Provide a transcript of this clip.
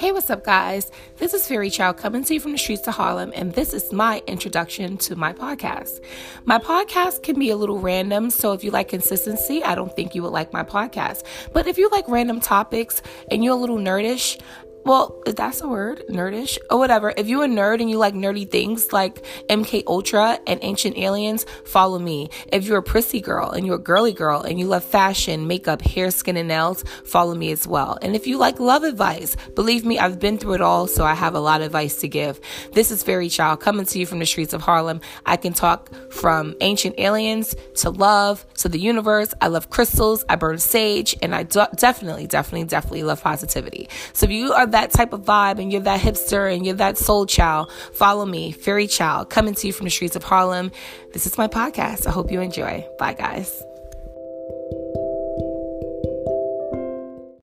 Hey, what's up, guys? This is Fairy Child coming to you from the streets of Harlem, and this is my introduction to my podcast. My podcast can be a little random, so if you like consistency, I don't think you would like my podcast. But if you like random topics and you're a little nerdish, well, that's a word, nerdish or whatever. If you're a nerd and you like nerdy things like MK Ultra and Ancient Aliens, follow me. If you're a prissy girl and you're a girly girl and you love fashion, makeup, hair, skin, and nails, follow me as well. And if you like love advice, believe me, I've been through it all, so I have a lot of advice to give. This is Fairy Child coming to you from the streets of Harlem. I can talk from Ancient Aliens to love to the universe. I love crystals. I burn sage, and I do- definitely, definitely, definitely love positivity. So if you are that type of vibe and you're that hipster and you're that soul child, follow me, Fairy Child, coming to you from the streets of Harlem. This is my podcast. I hope you enjoy. Bye, guys.